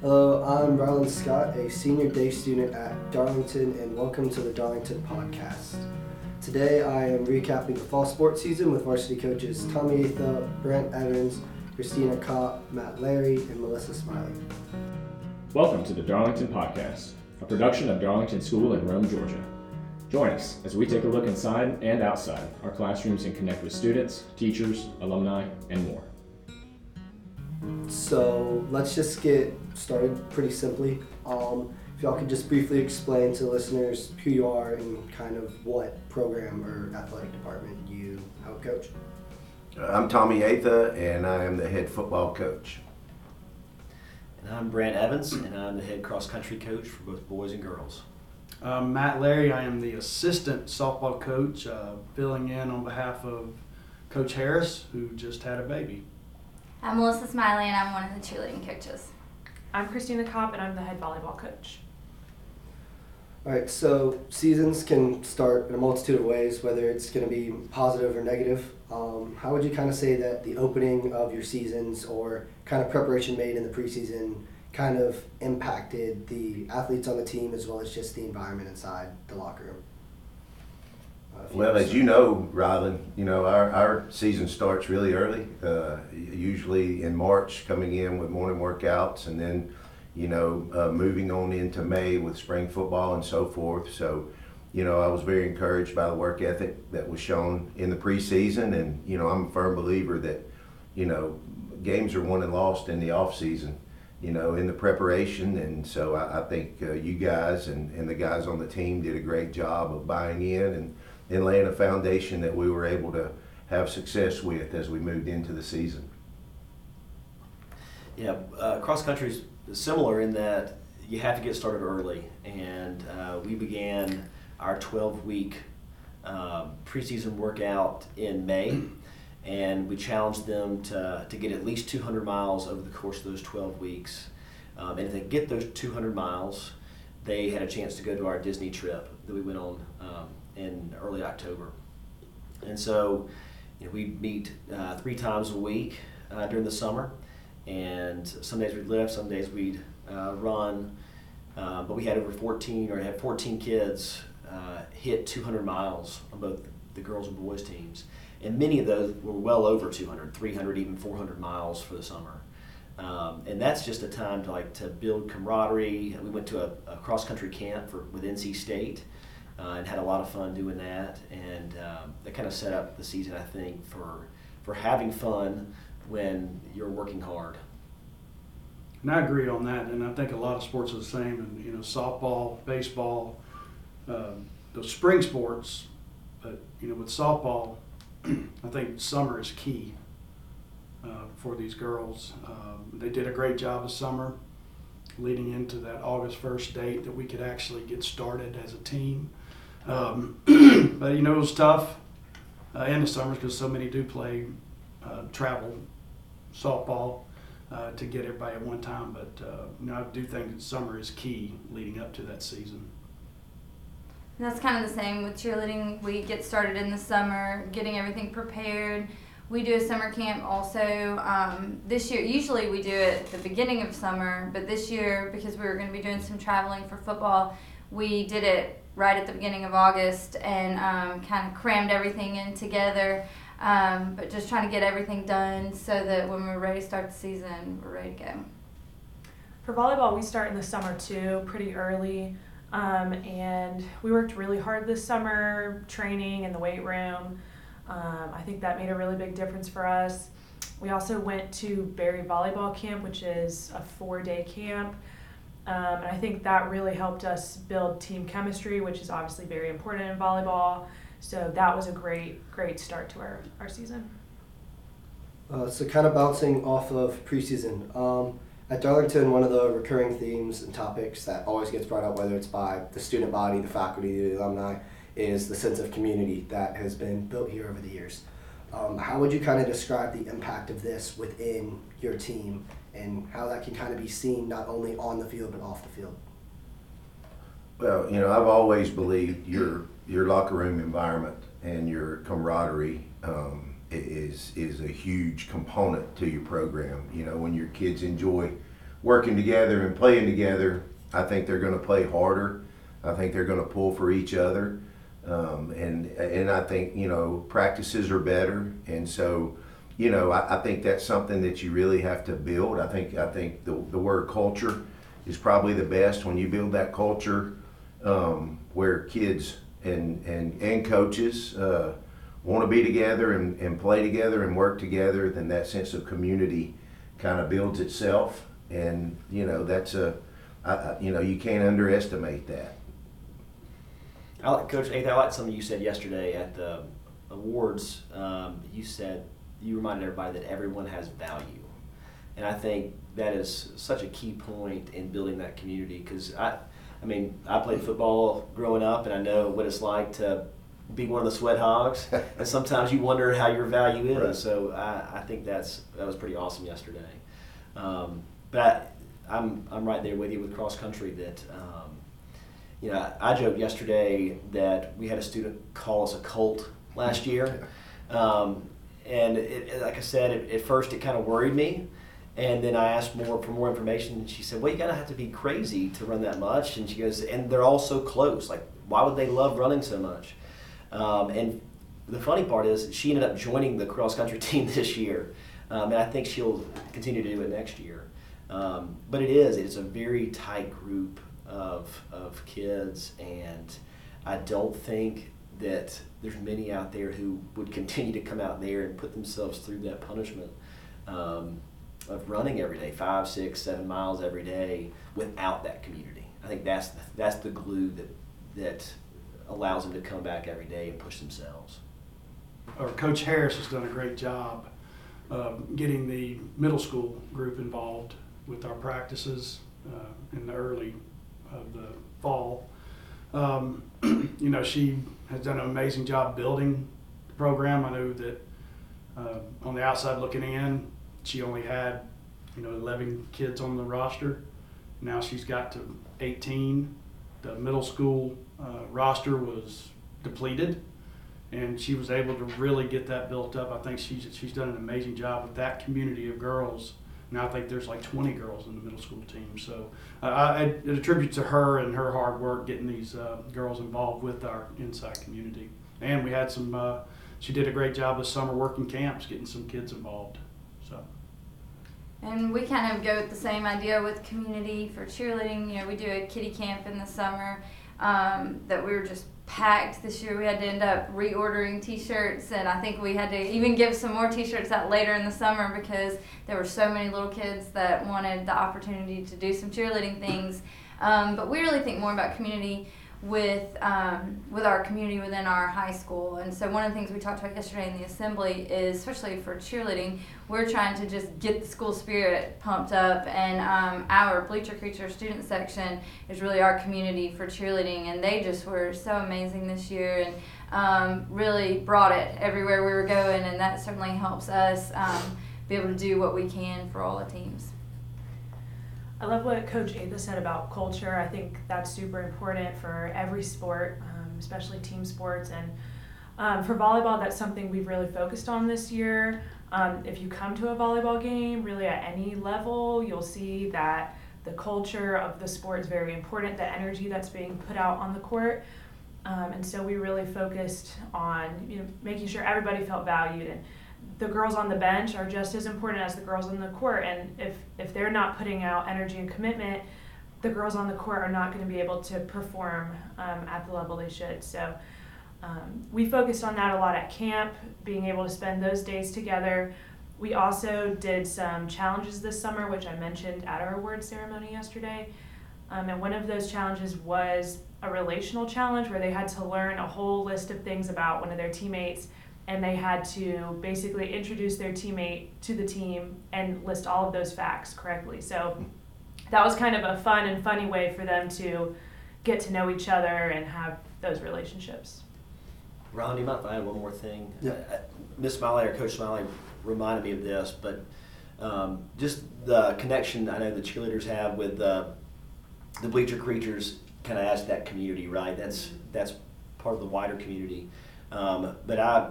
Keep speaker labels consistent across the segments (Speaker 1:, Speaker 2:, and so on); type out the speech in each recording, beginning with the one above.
Speaker 1: Hello, I'm Ryland Scott, a senior day student at Darlington, and welcome to the Darlington Podcast. Today I am recapping the fall sports season with varsity coaches Tommy Atha, Brant Evans, Christina Kopp, Matt Larry, and Melissa Smyly.
Speaker 2: Welcome to the Darlington Podcast, a production of Darlington School in Rome, Georgia. Join us as we take a look inside and outside our classrooms and connect with students, teachers, alumni, and more.
Speaker 1: So let's just get started pretty simply. Um, if y'all could just briefly explain to listeners who you are and kind of what program or athletic department you help coach.
Speaker 3: I'm Tommy Atha, and I am the head football coach.
Speaker 4: And I'm Brant Evans, and I'm the head cross country coach for both boys and girls.
Speaker 5: Um, Matt Larry, I am the assistant softball coach, uh, filling in on behalf of Coach Harris, who just had a baby.
Speaker 6: I'm Melissa Smyly, and I'm one of the cheerleading coaches.
Speaker 7: I'm Christina Kopp, and I'm the head volleyball coach.
Speaker 1: All right, so seasons can start in a multitude of ways, whether it's going to be positive or negative. Um, how would you kind of say that the opening of your seasons or kind of preparation made in the preseason kind of impacted the athletes on the team as well as just the environment inside the locker room?
Speaker 3: Well, as you know, Ryland, you know our, our season starts really early, uh, usually in March, coming in with morning workouts, and then you know uh, moving on into May with spring football and so forth. So, you know, I was very encouraged by the work ethic that was shown in the preseason, and you know, I'm a firm believer that you know games are won and lost in the off season. You know, in the preparation, and so I, I think uh, you guys and, and the guys on the team did a great job of buying in and and laying a foundation that we were able to have success with as we moved into the season.
Speaker 4: Yeah, uh, cross country is similar in that you have to get started early, and uh, we began our 12 week uh, preseason workout in May, and we challenged them to, to get at least 200 miles over the course of those 12 weeks. Um, and if they get those 200 miles, they had a chance to go to our Disney trip that we went on um, in early October. And so, you know, we meet uh, three times a week uh, during the summer, and some days we'd lift, some days we'd uh, run. Uh, but we had over 14, or had 14 kids uh, hit 200 miles on both the girls and boys teams, and many of those were well over 200, 300, even 400 miles for the summer. Um, and that's just a time to like to build camaraderie. We went to a, a cross country camp for with NC State uh, and had a lot of fun doing that. And um, that kind of set up the season, I think, for for having fun when you're working hard.
Speaker 5: And I agree on that, and I think a lot of sports are the same. And you know, softball, baseball, um, those spring sports. But you know, with softball, I think summer is key uh, for these girls. Um, they did a great job of summer, leading into that August first date that we could actually get started as a team. Um, but you know, it was tough uh, in the summers because so many do play uh, travel softball uh, to get everybody at one time. But uh, you know, I do think that summer is key leading up to that season.
Speaker 6: And that's kind of the same with cheerleading. We get started in the summer, getting everything prepared. We do a summer camp also. Um, this year, usually we do it the beginning of summer, but this year, because we were going to be doing some traveling for football, we did it right at the beginning of August and um, kind of crammed everything in together. Um, but just trying to get everything done so that when we're ready to start the season, we're ready to go.
Speaker 7: For volleyball, we start in the summer too, pretty early. Um, and we worked really hard this summer, training in the weight room. Um, I think that made a really big difference for us. We also went to Berry Volleyball Camp, which is a four day camp. Um, and I think that really helped us build team chemistry, which is obviously very important in volleyball. So that was a great, great start to our, our season.
Speaker 1: Uh, so kind of bouncing off of preseason. Um, at Darlington, one of the recurring themes and topics that always gets brought up, whether it's by the student body, the faculty, the alumni, is the sense of community that has been built here over the years. Um, how would you kind of describe the impact of this within your team and how that can kind of be seen not only on the field but off the field?
Speaker 3: Well, you know, I've always believed your your locker room environment and your camaraderie um, is is a huge component to your program. You know, when your kids enjoy working together and playing together, I think they're going to play harder. I think they're going to pull for each other, um, and and I think you know practices are better, and so you know I, I think that's something that you really have to build. I think I think the the word culture is probably the best when you build that culture um, where kids and and and coaches. Uh, want to be together and, and play together and work together, then that sense of community kind of builds itself. And, you know, that's a, I, you know, you can't underestimate that.
Speaker 4: I like, Coach Nathan, I like something you said yesterday at the awards. Um, you said, you reminded everybody that everyone has value. And I think that is such a key point in building that community because I, I mean, I played football growing up and I know what it's like to be one of the sweat hogs. and sometimes you wonder how your value is.
Speaker 3: Right.
Speaker 4: So I, I think that's that was pretty awesome yesterday. Um, but I, I'm I'm right there with you with cross country that. Um, you know, I joked yesterday that we had a student call us a cult last year, um, and it, like I said, it, at first it kind of worried me, and then I asked more for more information, and she said, "Well, you gotta have to be crazy to run that much," and she goes, "And they're all so close. Like, why would they love running so much?" Um, and the funny part is, she ended up joining the cross country team this year, um, and I think she'll continue to do it next year. Um, but it is, it's a very tight group of, of kids, and I don't think that there's many out there who would continue to come out there and put themselves through that punishment um, of running every day, five, six, seven miles every day, without that community. I think that's the, that's the glue that that allows them to come back every day and push themselves.
Speaker 5: Or Coach Harris has done a great job um, getting the middle school group involved with our practices uh, in the early of the fall. Um, you know, she has done an amazing job building the program. I know that uh, on the outside looking in, she only had, you know, 11 kids on the roster. Now she's got to 18. The middle school uh, roster was depleted and she was able to really get that built up. I think she's she's done an amazing job with that community of girls. Now I think there's like 20 girls in the middle school team. So uh, I, it attribute to her and her hard work getting these uh, girls involved with our inside community. And we had some. Uh, she did a great job with summer working camps, getting some kids involved. So.
Speaker 6: And we kind of go with the same idea with community for cheerleading. You know, we do a kitty camp in the summer um, that we were just packed this year. We had to end up reordering T-shirts, and I think we had to even give some more T-shirts out later in the summer because there were so many little kids that wanted the opportunity to do some cheerleading things. Um, but we really think more about community with um, with our community within our high school. And so one of the things we talked about yesterday in the assembly is, especially for cheerleading, we're trying to just get the school spirit pumped up. And um, our Bleacher Creature student section is really our community for cheerleading, and they just were so amazing this year and um, really brought it everywhere we were going. And that certainly helps us um, be able to do what we can for all the teams.
Speaker 7: I love what Coach Atha said about culture. I think that's super important for every sport, um, especially team sports. And um, for volleyball, that's something we've really focused on this year. Um, if you come to a volleyball game, really at any level, you'll see that the culture of the sport is very important, the energy that's being put out on the court. Um, and so we really focused on you know, making sure everybody felt valued and the girls on the bench are just as important as the girls on the court. And if if they're not putting out energy and commitment the girls on the court are not going to be able to perform um, at the level they should. So um, we focused on that a lot at camp being able to spend those days together. We also did some challenges this summer which i mentioned at our award ceremony yesterday. Um, and one of those challenges was a relational challenge where they had to learn a whole list of things about one of their teammates and they had to basically introduce their teammate to the team and list all of those facts correctly. So that was kind of a fun and funny way for them to get to know each other and have those relationships.
Speaker 4: Ron, do you might add one more thing.
Speaker 1: Yeah.
Speaker 4: Uh, Miss Smyly or Coach Smyly reminded me of this, but um, just the connection I know the cheerleaders have with uh, the bleacher creatures kind of adds to that community, right? That's that's part of the wider community. Um, but I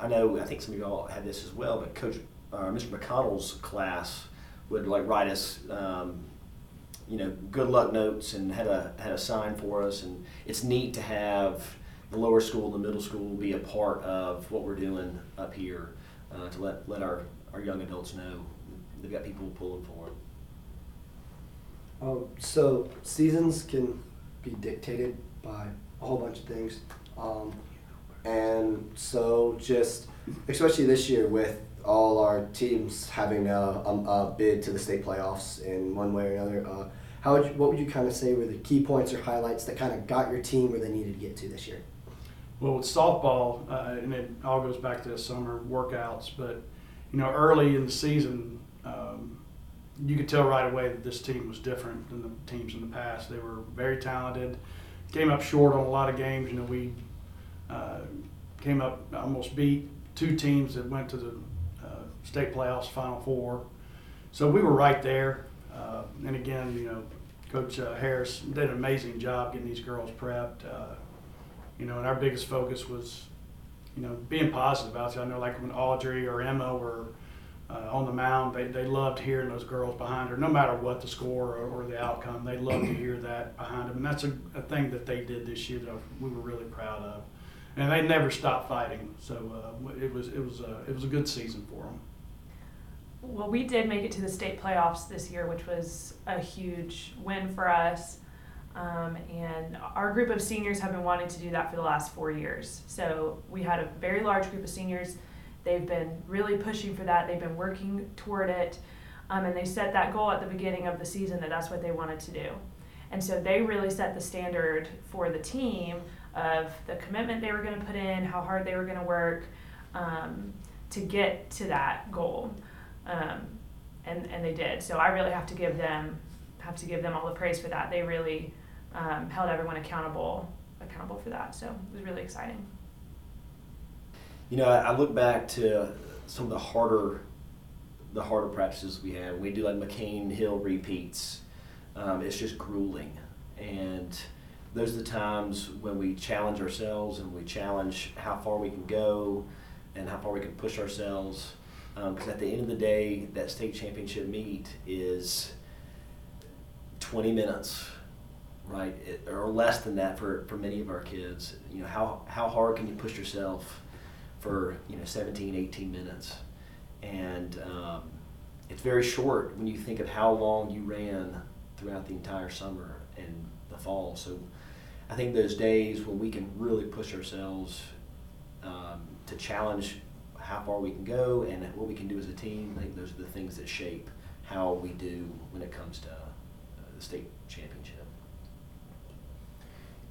Speaker 4: I know I think some of y'all had this as well, but Coach uh, Mr. McConnell's class would like write us, um, you know, good luck notes and had a had a sign for us. And it's neat to have the lower school and the middle school be a part of what we're doing up here uh, to let let our our young adults know they've got people pulling for them.
Speaker 1: Um, so seasons can be dictated by a whole bunch of things, um, and so just especially this year with all our teams having a, a, a bid to the state playoffs in one way or another. Uh, how would you, what would you kind of say were the key points or highlights that kind of got your team where they needed to get to this year?
Speaker 5: Well, with softball, uh, and it all goes back to the summer workouts, but you know, early in the season, um, you could tell right away that this team was different than the teams in the past. They were very talented, came up short on a lot of games. You know, we uh, came up almost beat two teams that went to the uh, state playoffs, Final Four. So we were right there. Uh, and again, you know, Coach uh, Harris did an amazing job getting these girls prepped. Uh, you know, and our biggest focus was, you know, being positive out there. I know, like when Audrey or Emma were on the mound, they, they loved hearing those girls behind her, no matter what the score or, or the outcome. They loved to hear that behind them, and that's a, a thing that they did this year that we were really proud of. And they never stopped fighting, so uh, it was it was a, it was a good season for them.
Speaker 7: Well, we did make it to the state playoffs this year, which was a huge win for us. Um, and our group of seniors have been wanting to do that for the last four years. So we had a very large group of seniors. They've been really pushing for that. They've been working toward it. Um, and they set that goal at the beginning of the season that that's what they wanted to do. And so they really set the standard for the team of the commitment they were going to put in, how hard they were going to work um, to get to that goal. Um, and, and they did. So I really have to give them have to give them all the praise for that. They really um, held everyone accountable accountable for that. So it was really exciting.
Speaker 4: You know, I, look back to some of the harder, the harder practices we had. We do like McCain Hill repeats. Um, it's just grueling, and those are the times when we challenge ourselves and we challenge how far we can go, and how far we can push ourselves. Because at the end of the day, that state championship meet is 20 minutes, right, it, or less than that for, for many of our kids. You know, how, how hard can you push yourself for, you know, 17, 18 minutes? And um, it's very short when you think of how long you ran throughout the entire summer and the fall. So I think those days when we can really push ourselves um, to challenge how far we can go and what we can do as a team, I think those are the things that shape how we do when it comes to the state championship.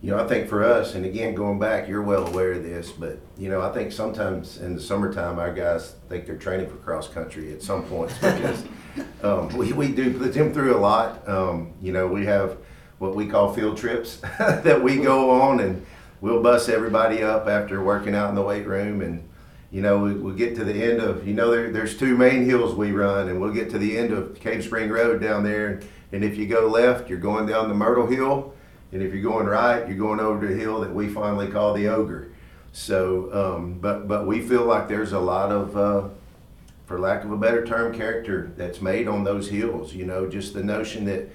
Speaker 3: You know, I think for us, and again, going back, you're well aware of this, but, you know, I think sometimes in the summertime, our guys think they're training for cross country at some points because um, we, we do put them through a lot. Um, you know, we have what we call field trips that we go on and we'll bus everybody up after working out in the weight room and, you know, we, we'll get to the end of, you know, there, there's two main hills we run and we'll get to the end of Cave Spring Road down there. And if you go left, you're going down the Myrtle Hill. And if you're going right, you're going over the hill that we finally call the Ogre. So, um, but but we feel like there's a lot of, uh, for lack of a better term, character that's made on those hills. You know, just the notion that,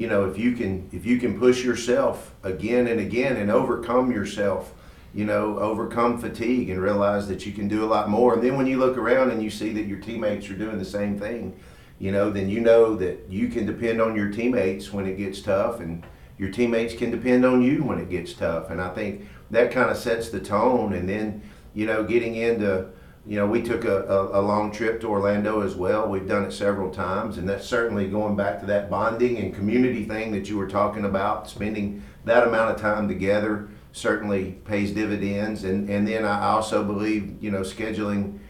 Speaker 3: you know, if you can if you can push yourself again and again and overcome yourself, you know, overcome fatigue and realize that you can do a lot more. And then when you look around and you see that your teammates are doing the same thing, you know, then you know that you can depend on your teammates when it gets tough and your teammates can depend on you when it gets tough. And I think that kind of sets the tone. And then, you know, getting into, you know, we took a, a, a, long trip to Orlando as well. We've done it several times. And that's certainly going back to that bonding and community thing that you were talking about. Spending that amount of time together certainly pays dividends. And, and then I also believe, you know, scheduling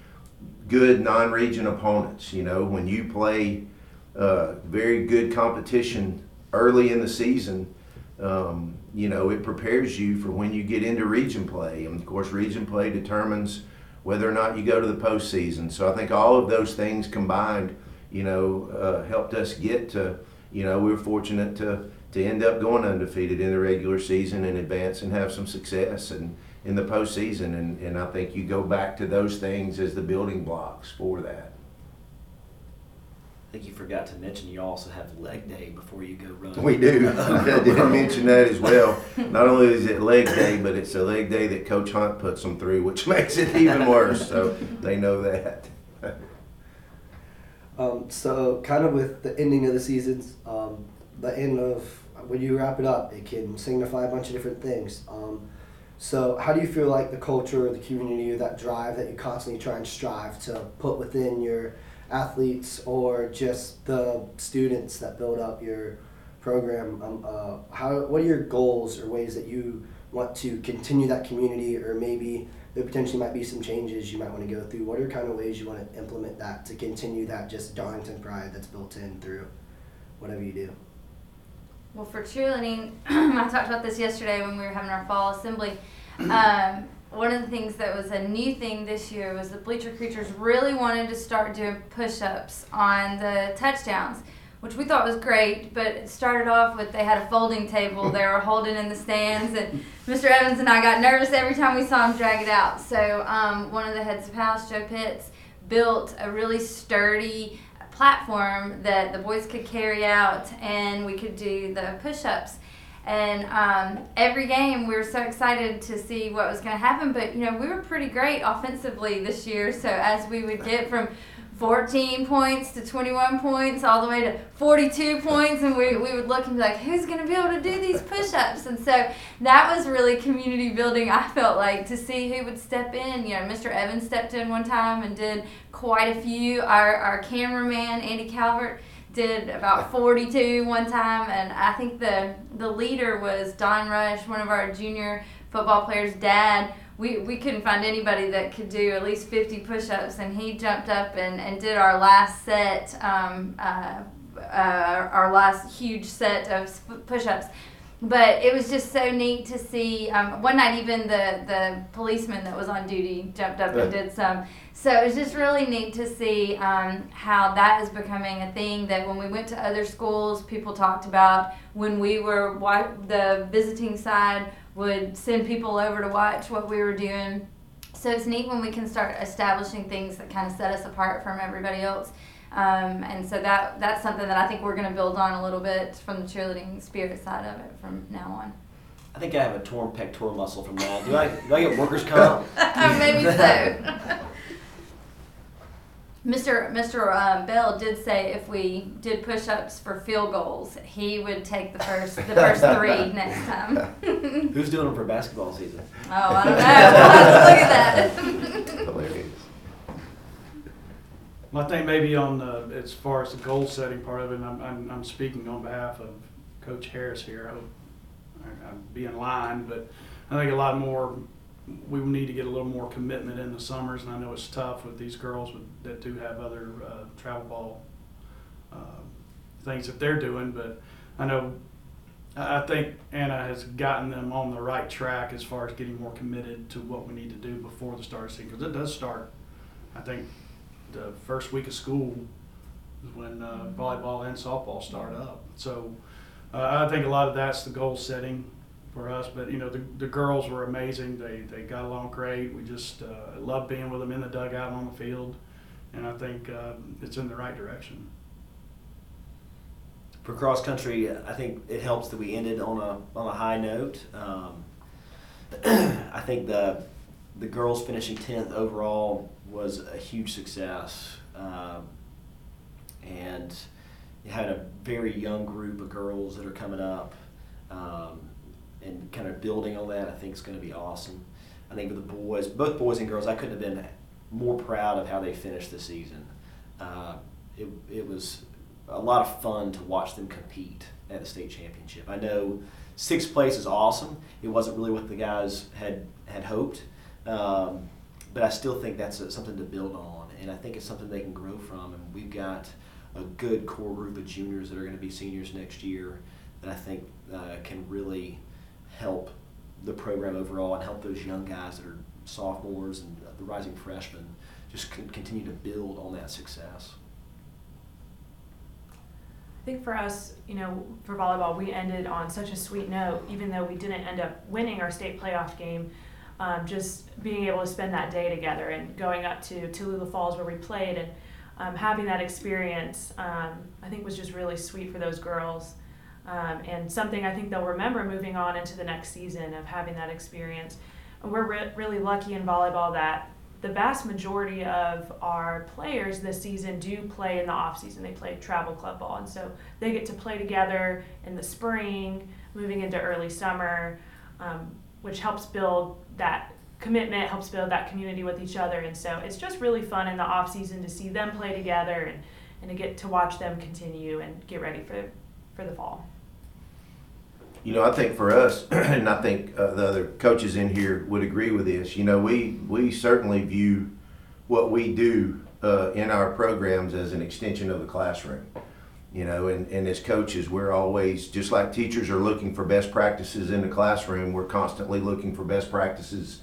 Speaker 3: good non-region opponents. You know, when you play uh, very good competition early in the season, um, you know, it prepares you for when you get into region play. And of course, region play determines whether or not you go to the postseason. So I think all of those things combined, you know, uh, helped us get to, you know, we were fortunate to to end up going undefeated in the regular season and advance and have some success and in the postseason. And, and I think you go back to those things as the building blocks for that.
Speaker 4: I think you forgot to mention you also have leg day before you go run.
Speaker 3: We do. I didn't mention that as well. Not only is it leg day, but it's a leg day that Coach Hunt puts them through, which makes it even worse. So they know that.
Speaker 1: Um, so, kind of with the ending of the seasons, um, the end of when you wrap it up, it can signify a bunch of different things. Um, so, how do you feel like the culture, the community, or that drive that you constantly try and strive to put within your athletes or just the students that build up your program? Um, uh, how, what are your goals or ways that you want to continue that community, or maybe there potentially might be some changes you might want to go through. What are kind of ways you want to implement that to continue that just Darlington pride that's built in through whatever you do?
Speaker 6: Well, for cheerleading, I talked about this yesterday when we were having our fall assembly. Um, one of the things that was a new thing this year was the Bleacher Creatures really wanted to start doing push ups on the touchdowns, which we thought was great. But it started off with they had a folding table they were holding in the stands, and Mr. Evans and I got nervous every time we saw him drag it out. So, um, one of the heads of house, Joe Pitts, built a really sturdy platform that the boys could carry out and we could do the push-ups and um, every game we were so excited to see what was going to happen but you know we were pretty great offensively this year. So as we would get from 14 points to 21 points all the way to 42 points and we, we would look and be like who's going to be able to do these push-ups? And so that was really community building i felt like to see who would step in. You know mr evans stepped in one time and did quite a few. Our, our cameraman andy calvert did about 42 one time and i think the the leader was don rush one of our junior football players dad. We, we couldn't find anybody that could do at least 50 push-ups and he jumped up and, and did our last set um, uh, uh, our last huge set of push-ups but it was just so neat to see um, one night even the, the policeman that was on duty jumped up and did some so it was just really neat to see um, how that is becoming a thing that when we went to other schools people talked about when we were the visiting side would send people over to watch what we were doing. So it's neat when we can start establishing things that kind of set us apart from everybody else. Um, and so that that's something that I think we're going to build on a little bit from the cheerleading spirit side of it from now on.
Speaker 4: I think I have a torn pectoral muscle from that. Do I? Do I get workers' comp?
Speaker 6: Maybe so. Mr. Mr. Um, Bell did say if we did push-ups for field goals, he would take the first the first three next time.
Speaker 4: Who's doing them for basketball season?
Speaker 6: Oh, I don't know. We'll look at that.
Speaker 5: I think maybe on as far as the goal setting part of it, and I'm, I'm, I'm speaking on behalf of Coach Harris here. I hope I, I'd be in line, but I think a lot more we need to get a little more commitment in the summers, and I know it's tough with these girls with, that do have other uh, travel ball uh, things that they're doing. But I know I think Anna has gotten them on the right track as far as getting more committed to what we need to do before the start of season because it does start. I think the first week of school is when uh, volleyball and softball start up. So uh, I think a lot of that's the goal setting for us. But you know, the, the girls were amazing. They they got along great. We just uh, loved being with them in the dugout and on the field, and I think uh, it's in the right direction.
Speaker 4: For cross country, I think it helps that we ended on a on a high note. Um, I think the the girls finishing tenth overall was a huge success, um, and you had a very young group of girls that are coming up. Um, and kind of building on that, I think is going to be awesome. I think with the boys, both boys and girls, I couldn't have been more proud of how they finished the season. Uh, it, it was a lot of fun to watch them compete at the state championship. I know sixth place is awesome. It wasn't really what the guys had had hoped, um, but I still think that's a, something to build on, and I think it's something they can grow from. And we've got a good core group of juniors that are going to be seniors next year that I think uh, can really help the program overall and help those young guys that are sophomores and the rising freshmen just continue to build on that success.
Speaker 7: I think for us, you know, for volleyball, we ended on such a sweet note, even though we didn't end up winning our state playoff game. Um, just being able to spend that day together and going up to Tallulah Falls where we played and um, having that experience, um, I think was just really sweet for those girls. Um, and something I think they'll remember moving on into the next season of having that experience. And we're re- really lucky in volleyball that the vast majority of our players this season do play in the off season. They play travel club ball, and so they get to play together in the spring, moving into early summer, um, which helps build that commitment, helps build that community with each other. And so it's just really fun in the off season to see them play together and, and to get to watch them continue and get ready for for the fall.
Speaker 3: You know, I think for us, and I think uh, the other coaches in here would agree with this. You know, we we certainly view what we do uh, in our programs as an extension of the classroom. You know, and, and as coaches, we're always just like teachers are looking for best practices in the classroom. We're constantly looking for best practices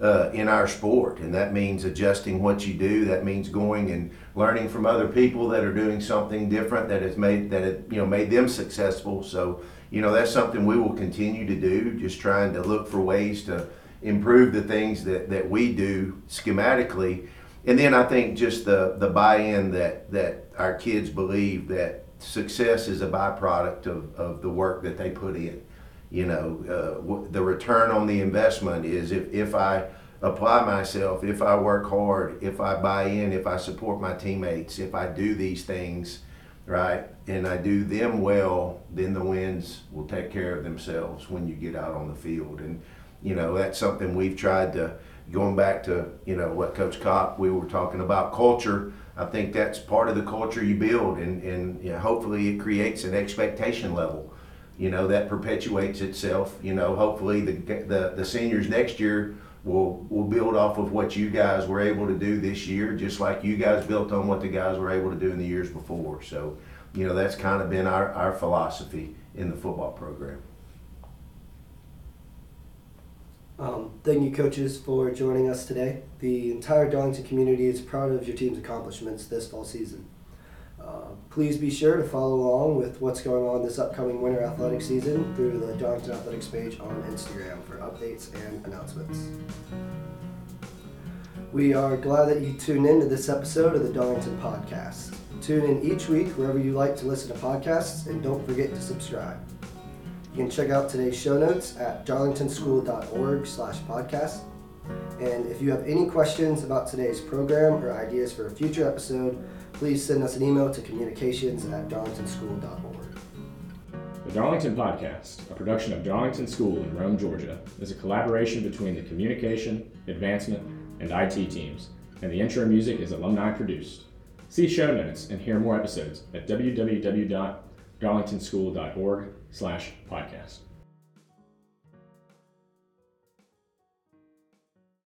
Speaker 3: uh, in our sport, and that means adjusting what you do. That means going and learning from other people that are doing something different that has made that it, you know made them successful. So you know that's something we will continue to do. Just trying to look for ways to improve the things that, that we do schematically, and then I think just the the buy-in that that our kids believe that success is a byproduct of, of the work that they put in you know, uh, w- the return on the investment is if, if I apply myself, if I work hard, if I buy in, if I support my teammates, if I do these things, right, and I do them well, then the wins will take care of themselves when you get out on the field. And, you know, that's something we've tried to, going back to, you know, what Coach Kopp, we were talking about culture. I think that's part of the culture you build, and, and you know, hopefully it creates an expectation level you know that perpetuates itself you know hopefully the the, the seniors next year will will build off of what you guys were able to do this year just like you guys built on what the guys were able to do in the years before. So you know that's kind of been our, our philosophy in the football program
Speaker 1: Um, thank you, coaches, for joining us today. The entire Darlington community is proud of your team's accomplishments this fall season. Uh, please be sure to follow along with what's going on this upcoming winter athletic season through the Darlington Athletics page on Instagram for updates and announcements. We are glad that you tuned in to this episode of the Darlington Podcast. Tune in each week wherever you like to listen to podcasts, and don't forget to subscribe. You can check out today's show notes at darlingtonschool.org slash podcast. And if you have any questions about today's program or ideas for a future episode, please send us an email to communications at darlingtonschool.org.
Speaker 2: The Darlington Podcast, a production of Darlington School in Rome, Georgia, is a collaboration between the communication, advancement, and IT teams, and the intro music is alumni produced. See show notes and hear more episodes at www.darlingtonschool.org slash podcast.